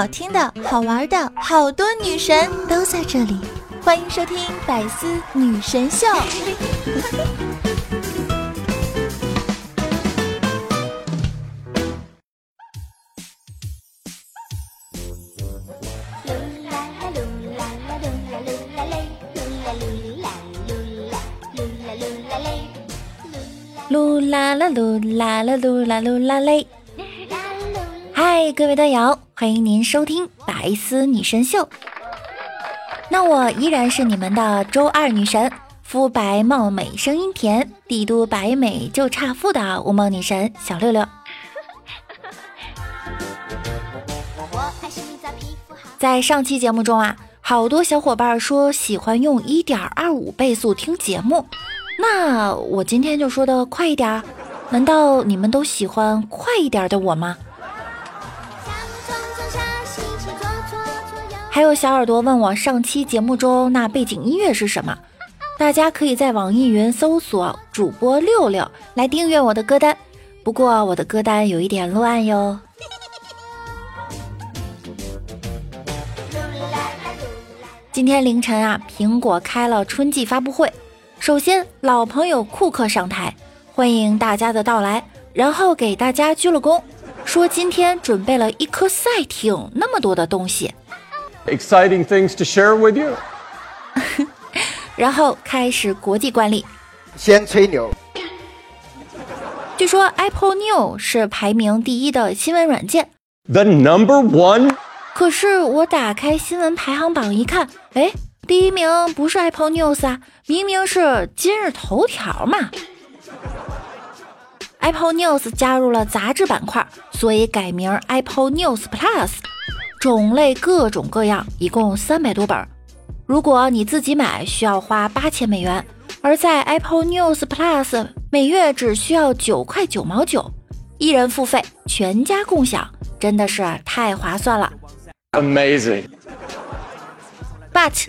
好听的、好玩的，好多女神都在这里，欢迎收听《百思女神秀》。噜啦啦噜啦啦噜啦噜啦嘞！嗨，各位段友，欢迎您收听《百思女神秀》。那我依然是你们的周二女神，肤白貌美，声音甜，帝都白美就差富的无梦女神小六六。在上期节目中啊，好多小伙伴说喜欢用一点二五倍速听节目。那我今天就说的快一点，难道你们都喜欢快一点的我吗？还有小耳朵问我上期节目中那背景音乐是什么？大家可以在网易云搜索主播六六来订阅我的歌单。不过我的歌单有一点乱哟。今天凌晨啊，苹果开了春季发布会。首先，老朋友库克上台，欢迎大家的到来，然后给大家鞠了躬，说今天准备了一颗赛艇那么多的东西，exciting things to share with you。然后开始国际惯例，先吹牛。据说 Apple News 是排名第一的新闻软件，the number one。可是我打开新闻排行榜一看，哎。第一名不是 Apple News 啊，明明是今日头条嘛。Apple News 加入了杂志板块，所以改名 Apple News Plus，种类各种各样，一共三百多本。如果你自己买，需要花八千美元；而在 Apple News Plus，每月只需要九块九毛九，一人付费，全家共享，真的是太划算了。Amazing。But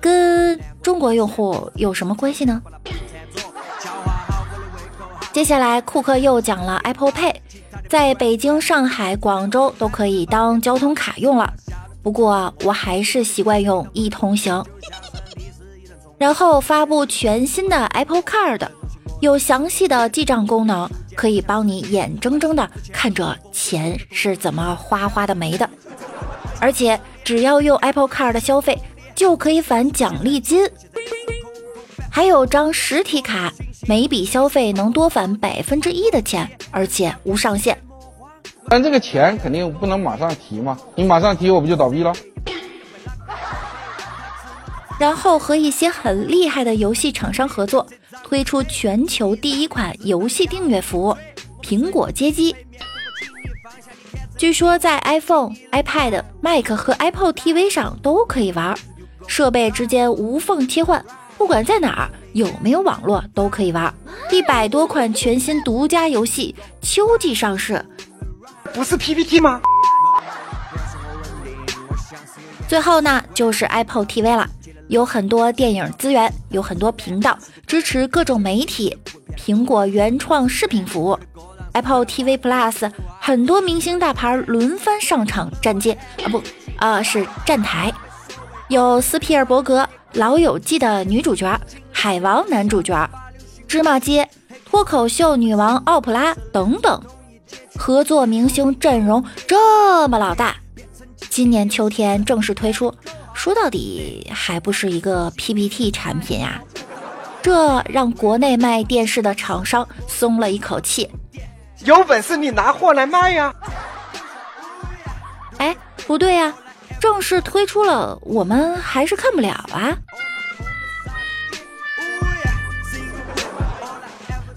跟中国用户有什么关系呢？接下来，库克又讲了 Apple Pay，在北京、上海、广州都可以当交通卡用了。不过，我还是习惯用一通行。然后发布全新的 Apple Card，有详细的记账功能，可以帮你眼睁睁的看着钱是怎么哗哗的没的。而且，只要用 Apple Card 消费。就可以返奖励金，还有张实体卡，每笔消费能多返百分之一的钱，而且无上限。但这个钱肯定不能马上提嘛，你马上提我不就倒闭了？然后和一些很厉害的游戏厂商合作，推出全球第一款游戏订阅服务——苹果街机。据说在 iPhone、iPad、Mac 和 Apple TV 上都可以玩。设备之间无缝切换，不管在哪儿有没有网络都可以玩。一百多款全新独家游戏秋季上市，不是 PPT 吗？最后呢，就是 Apple TV 了，有很多电影资源，有很多频道支持各种媒体，苹果原创视频服务，Apple TV Plus，很多明星大牌轮番上场站街啊不啊是站台。有斯皮尔伯格《老友记》的女主角，海王男主角，芝麻街脱口秀女王奥普拉等等，合作明星阵容这么老大，今年秋天正式推出，说到底还不是一个 PPT 产品呀，这让国内卖电视的厂商松了一口气。有本事你拿货来卖呀！哎，不对呀。正式推出了，我们还是看不了啊！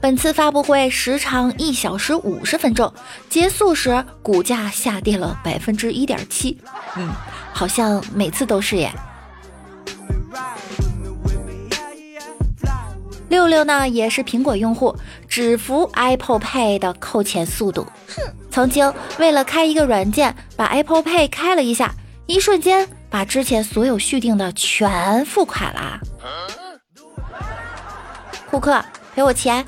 本次发布会时长一小时五十分钟，结束时股价下跌了百分之一点七。嗯，好像每次都是耶。六六呢也是苹果用户，只服 Apple Pay 的扣钱速度。哼，曾经为了开一个软件，把 Apple Pay 开了一下。一瞬间把之前所有续订的全付款了。库克赔我钱。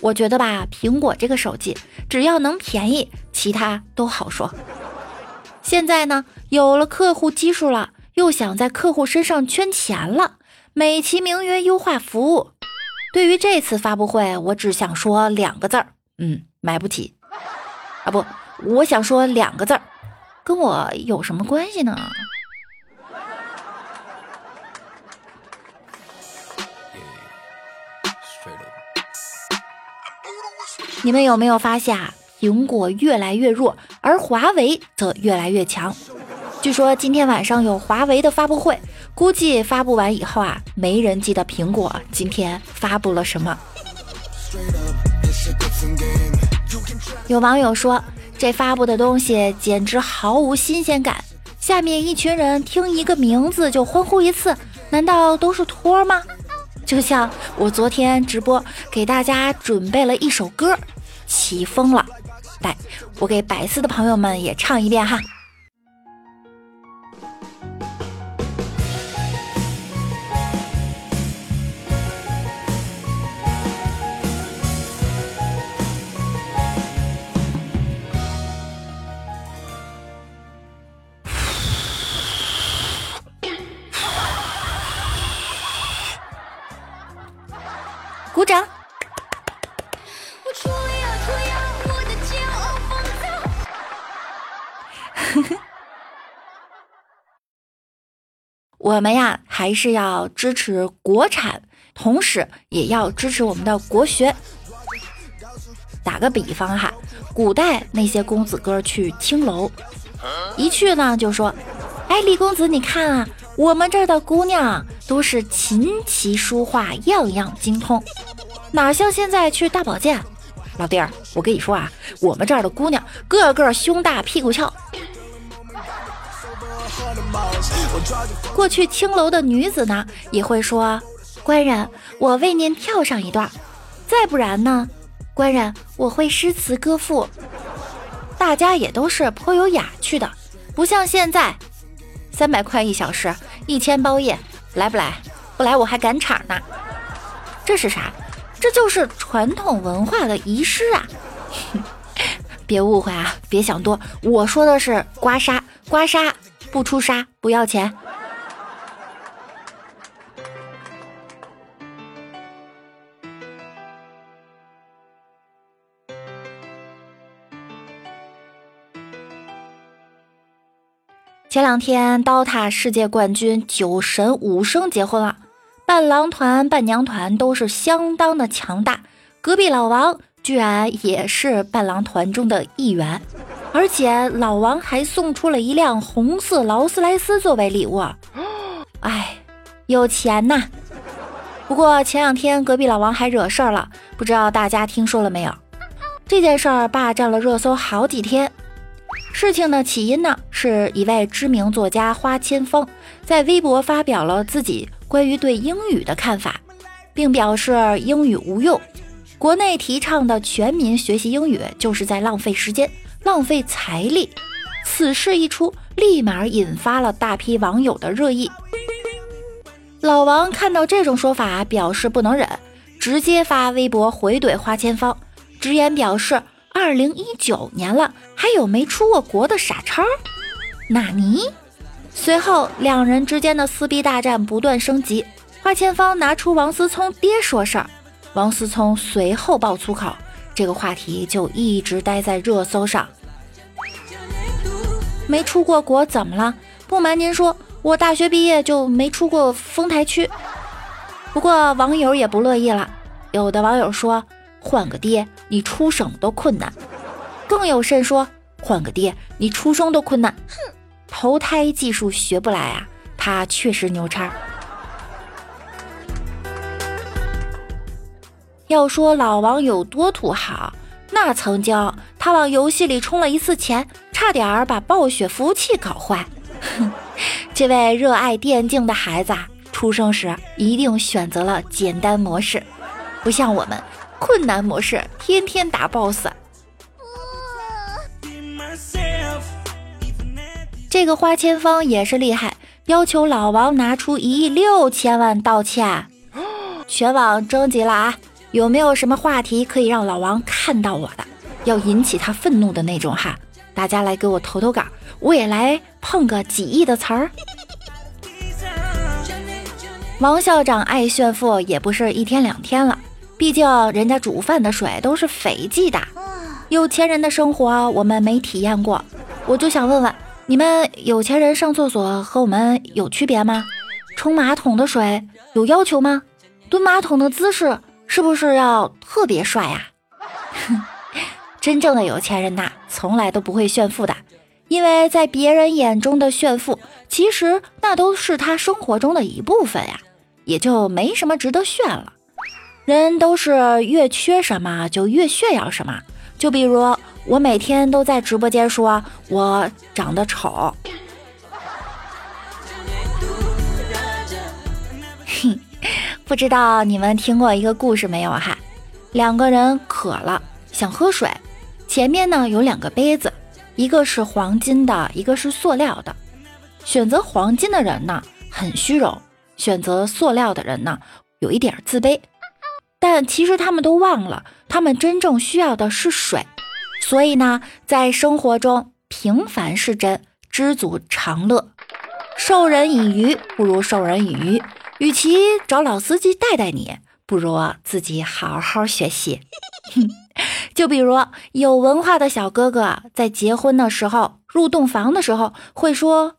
我觉得吧，苹果这个手机只要能便宜，其他都好说。现在呢，有了客户基数了，又想在客户身上圈钱了，美其名曰优化服务。对于这次发布会，我只想说两个字儿，嗯，买不起。啊不，我想说两个字儿，跟我有什么关系呢？你们有没有发现啊？苹果越来越弱，而华为则越来越强。据说今天晚上有华为的发布会，估计发布完以后啊，没人记得苹果今天发布了什么。有网友说，这发布的东西简直毫无新鲜感。下面一群人听一个名字就欢呼一次，难道都是托吗？就像我昨天直播给大家准备了一首歌，起风了。来，我给百思的朋友们也唱一遍哈。掌。我们呀，还是要支持国产，同时也要支持我们的国学。打个比方哈，古代那些公子哥去青楼，一去呢就说：“哎，李公子，你看啊，我们这儿的姑娘都是琴棋书画样样精通，哪像现在去大保健。”老弟儿，我跟你说啊，我们这儿的姑娘个个胸大屁股翘。过去青楼的女子呢，也会说：“官人，我为您跳上一段。”再不然呢，官人，我会诗词歌赋。大家也都是颇有雅趣的，不像现在，三百块一小时，一千包夜，来不来？不来我还赶场呢。这是啥？这就是传统文化的遗失啊！别误会啊，别想多，我说的是刮痧，刮痧。不出痧不要钱。前两天，DOTA 世界冠军酒神武生结婚了，伴郎团、伴娘团都是相当的强大。隔壁老王居然也是伴郎团中的一员。而且老王还送出了一辆红色劳斯莱斯作为礼物，哎，有钱呐！不过前两天隔壁老王还惹事儿了，不知道大家听说了没有？这件事儿霸占了热搜好几天。事情的起因呢，是一位知名作家花千芳在微博发表了自己关于对英语的看法，并表示英语无用，国内提倡的全民学习英语就是在浪费时间。浪费财力，此事一出，立马引发了大批网友的热议。老王看到这种说法，表示不能忍，直接发微博回怼花千芳，直言表示：“二零一九年了，还有没出过国的傻叉？”纳尼？随后两人之间的撕逼大战不断升级，花千芳拿出王思聪爹说事儿，王思聪随后爆粗口。这个话题就一直待在热搜上。没出过国怎么了？不瞒您说，我大学毕业就没出过丰台区。不过网友也不乐意了，有的网友说：“换个爹，你出省都困难。”更有甚说：“换个爹，你出生都困难。”哼，投胎技术学不来啊！他确实牛叉。要说老王有多土豪，那曾经他往游戏里充了一次钱，差点儿把暴雪服务器搞坏。这位热爱电竞的孩子啊，出生时一定选择了简单模式，不像我们困难模式，天天打 BOSS。这个花千芳也是厉害，要求老王拿出一亿六千万道歉，全网征集了啊！有没有什么话题可以让老王看到我的？要引起他愤怒的那种哈。大家来给我投投稿，我也来碰个几亿的词儿。王校长爱炫富也不是一天两天了，毕竟人家煮饭的水都是斐济的，有钱人的生活我们没体验过。我就想问问你们，有钱人上厕所和我们有区别吗？冲马桶的水有要求吗？蹲马桶的姿势是不是要特别帅呀？真正的有钱人呐，从来都不会炫富的，因为在别人眼中的炫富，其实那都是他生活中的一部分呀。也就没什么值得炫了。人都是越缺什么就越炫耀什么。就比如我每天都在直播间说我长得丑，哼，不知道你们听过一个故事没有哈？两个人渴了，想喝水，前面呢有两个杯子，一个是黄金的，一个是塑料的。选择黄金的人呢，很虚荣。选择塑料的人呢，有一点自卑，但其实他们都忘了，他们真正需要的是水。所以呢，在生活中，平凡是真，知足常乐。授人以鱼不如授人以渔，与其找老司机带带你，不如自己好好学习。就比如有文化的小哥哥，在结婚的时候，入洞房的时候，会说：“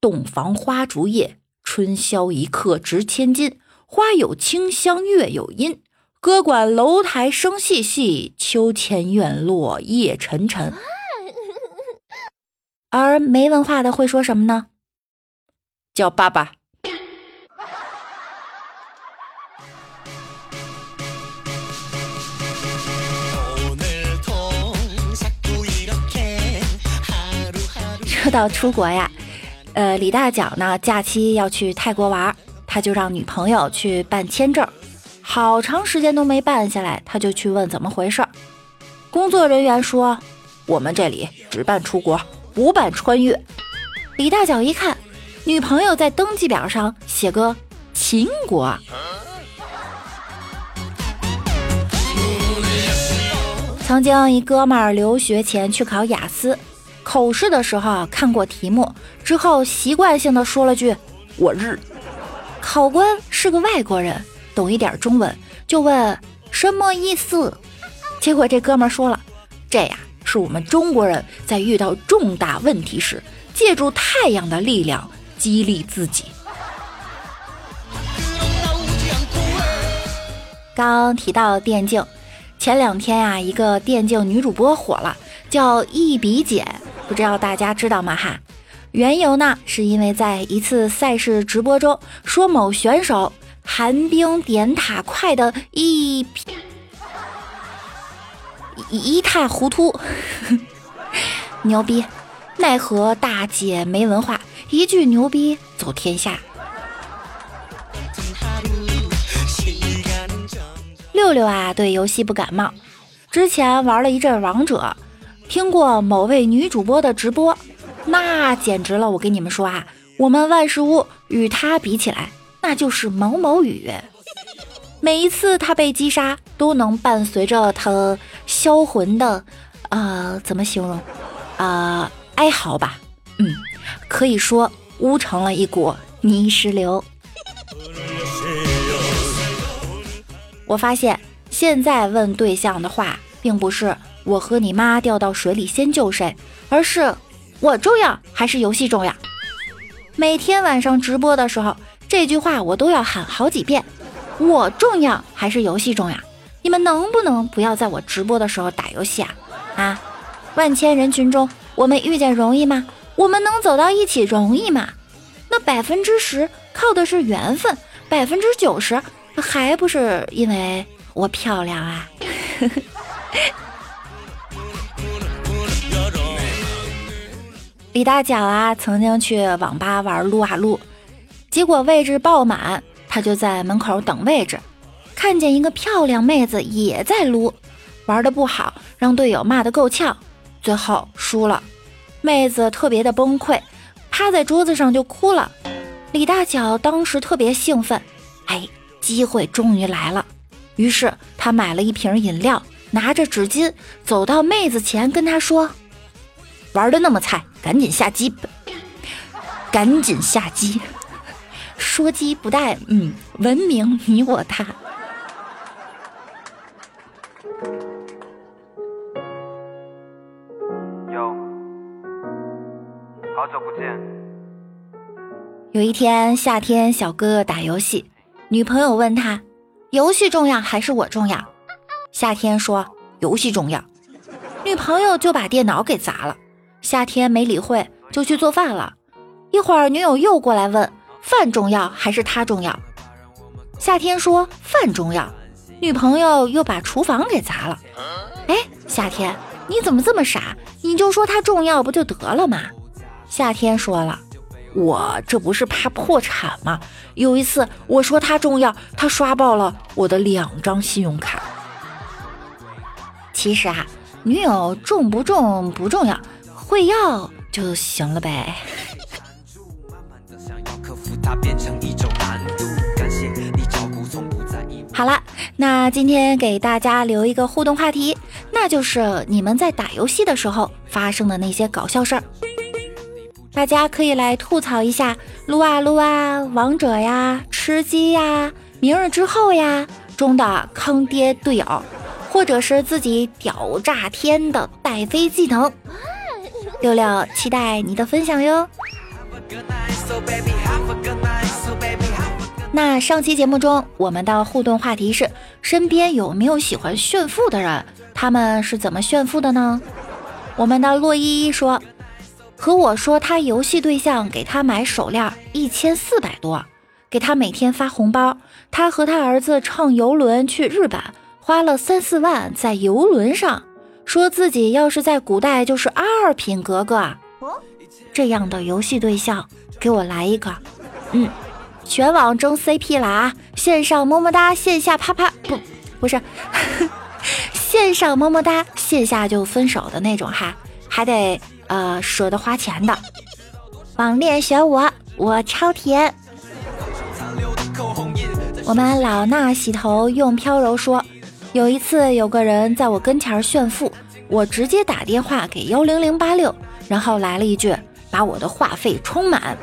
洞房花烛夜。”春宵一刻值千金，花有清香，月有阴。歌管楼台声细细，秋千院落夜沉沉。而没文化的会说什么呢？叫爸爸。说到出国呀。呃，李大脚呢，假期要去泰国玩，他就让女朋友去办签证，好长时间都没办下来，他就去问怎么回事。工作人员说，我们这里只办出国，不办穿越。李大脚一看，女朋友在登记表上写个秦国。曾经一哥们儿留学前去考雅思。口试的时候看过题目之后，习惯性的说了句“我日”。考官是个外国人，懂一点中文，就问什么意思。结果这哥们说了：“这呀，是我们中国人在遇到重大问题时，借助太阳的力量激励自己。”刚提到电竞，前两天呀，一个电竞女主播火了，叫一比姐。不知道大家知道吗？哈，缘由呢，是因为在一次赛事直播中说某选手寒冰点塔快的一一塌糊涂，牛逼！奈何大姐没文化，一句牛逼走天下。六六啊，对游戏不感冒，之前玩了一阵王者。听过某位女主播的直播，那简直了！我跟你们说啊，我们万事屋与她比起来，那就是某某雨。每一次他被击杀，都能伴随着他销魂的，呃，怎么形容？啊，哀嚎吧。嗯，可以说污成了一股泥石流。我发现现在问对象的话，并不是。我和你妈掉到水里先救谁？而是我重要还是游戏重要？每天晚上直播的时候，这句话我都要喊好几遍。我重要还是游戏重要？你们能不能不要在我直播的时候打游戏啊？啊！万千人群中，我们遇见容易吗？我们能走到一起容易吗？那百分之十靠的是缘分，百分之九十还不是因为我漂亮啊？李大脚啊，曾经去网吧玩撸啊撸，结果位置爆满，他就在门口等位置，看见一个漂亮妹子也在撸，玩的不好，让队友骂得够呛，最后输了，妹子特别的崩溃，趴在桌子上就哭了。李大脚当时特别兴奋，哎，机会终于来了，于是他买了一瓶饮料，拿着纸巾走到妹子前，跟她说：“玩的那么菜，赶紧下机，赶紧下机。”说鸡不带，嗯，文明你我他。有，好久不见。有一天夏天，小哥哥打游戏，女朋友问他：“游戏重要还是我重要？”夏天说：“游戏重要。”女朋友就把电脑给砸了。夏天没理会，就去做饭了。一会儿，女友又过来问。饭重要还是他重要？夏天说饭重要，女朋友又把厨房给砸了。哎，夏天你怎么这么傻？你就说他重要不就得了吗？夏天说了，我这不是怕破产吗？有一次我说他重要，他刷爆了我的两张信用卡。其实啊，女友重不重不重要，会要就行了呗。好了，那今天给大家留一个互动话题，那就是你们在打游戏的时候发生的那些搞笑事儿。大家可以来吐槽一下撸啊撸啊、王者呀、吃鸡呀、明日之后呀中的坑爹队友，或者是自己屌炸天的带飞技能。六六期待你的分享哟。那上期节目中，我们的互动话题是：身边有没有喜欢炫富的人？他们是怎么炫富的呢？我们的洛依依说，和我说他游戏对象给他买手链一千四百多，给他每天发红包。他和他儿子乘游轮去日本，花了三四万在游轮上，说自己要是在古代就是二品格格啊。这样的游戏对象，给我来一个。嗯，全网争 CP 了啊！线上么么哒，线下啪啪，不，不是，线上么么哒，线下就分手的那种哈，还得呃舍得花钱的。网恋选我，我超甜。我们老衲洗头用飘柔说，有一次有个人在我跟前炫富，我直接打电话给幺零零八六，然后来了一句。把我的话费充满，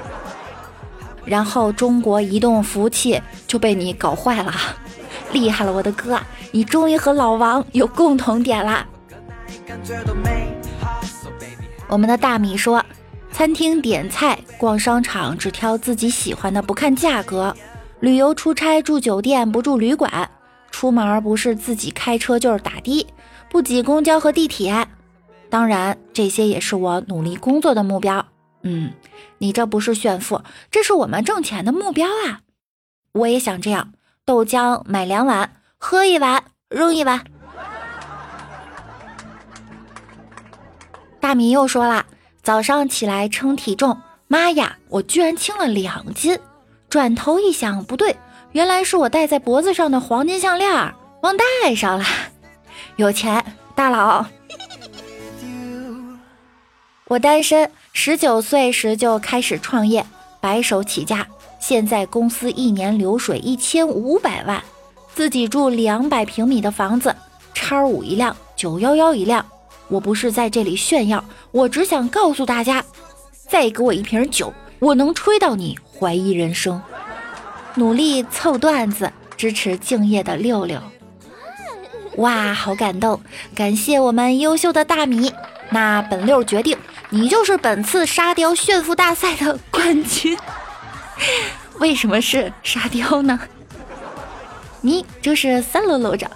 然后中国移动服务器就被你搞坏了，厉害了，我的哥，你终于和老王有共同点啦。我们的大米说，餐厅点菜，逛商场只挑自己喜欢的，不看价格；旅游出差住酒店不住旅馆；出门不是自己开车就是打的，不挤公交和地铁。当然，这些也是我努力工作的目标。嗯，你这不是炫富，这是我们挣钱的目标啊！我也想这样，豆浆买两碗，喝一碗，扔一碗。大米又说了，早上起来称体重，妈呀，我居然轻了两斤！转头一想，不对，原来是我戴在脖子上的黄金项链忘戴上了。有钱大佬，我单身。十九岁时就开始创业，白手起家，现在公司一年流水一千五百万，自己住两百平米的房子，叉五一辆，九幺幺一辆。我不是在这里炫耀，我只想告诉大家，再给我一瓶酒，我能吹到你怀疑人生。努力凑段子，支持敬业的六六。哇，好感动，感谢我们优秀的大米。那本六决定。你就是本次沙雕炫富大赛的冠军，为什么是沙雕呢？你就是三楼楼长。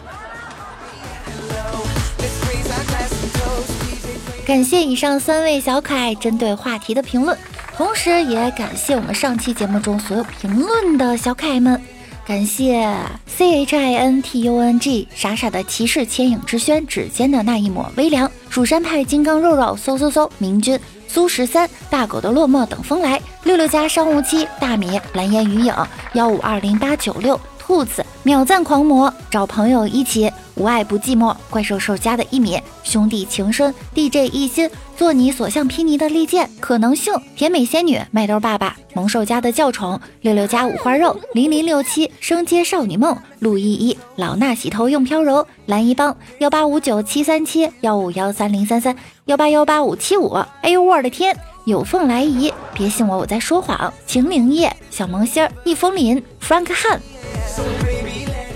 感谢以上三位小可爱针对话题的评论，同时也感谢我们上期节目中所有评论的小可爱们。感谢 C H I N T U N G 傻傻的骑士牵引之轩指尖的那一抹微凉。蜀山派金刚肉肉嗖嗖嗖明君。苏十三大狗的落寞等风来。六六加商务七大米蓝烟余影。幺五二零八九六。兔子、秒赞狂魔、找朋友一起、无爱不寂寞、怪兽兽家的一米、兄弟情深、DJ 一心、做你所向披靡的利剑、可能性、甜美仙女、麦兜爸爸、萌兽家的教宠、六六家五花肉、零零六七、生街少女梦、陆依依、老衲洗头用飘柔、蓝一帮、幺八五九七三七、幺五幺三零三三、幺八幺八五七五。哎呦我的天！有凤来仪，别信我，我在说谎。秦灵叶、小萌仙儿、易风林、Frank 汉，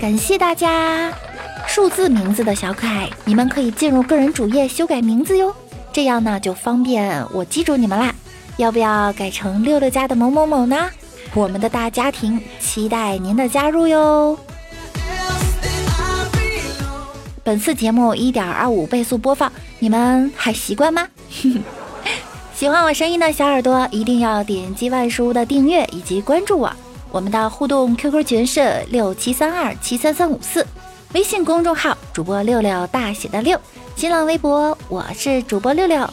感谢大家！数字名字的小可爱，你们可以进入个人主页修改名字哟，这样呢就方便我记住你们啦。要不要改成六六家的某某某呢？我们的大家庭期待您的加入哟。本次节目一点二五倍速播放，你们还习惯吗？喜欢我声音的小耳朵，一定要点击万书的订阅以及关注我。我们的互动 QQ 群是六七三二七三三五四，微信公众号主播六六大写的六，新浪微博我是主播六六。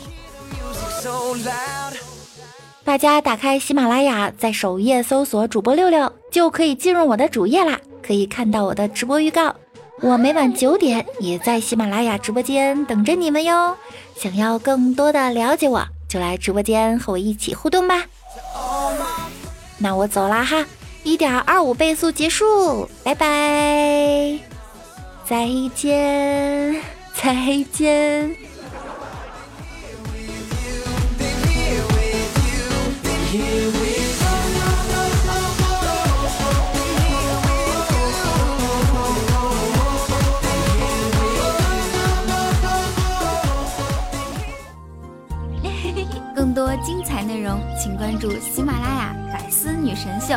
大家打开喜马拉雅，在首页搜索主播六六，就可以进入我的主页啦，可以看到我的直播预告。我每晚九点也在喜马拉雅直播间等着你们哟。想要更多的了解我。就来直播间和我一起互动吧，那我走啦哈，一点二五倍速结束，拜拜，再见，再见。更多精彩内容，请关注喜马拉雅《女神秀》。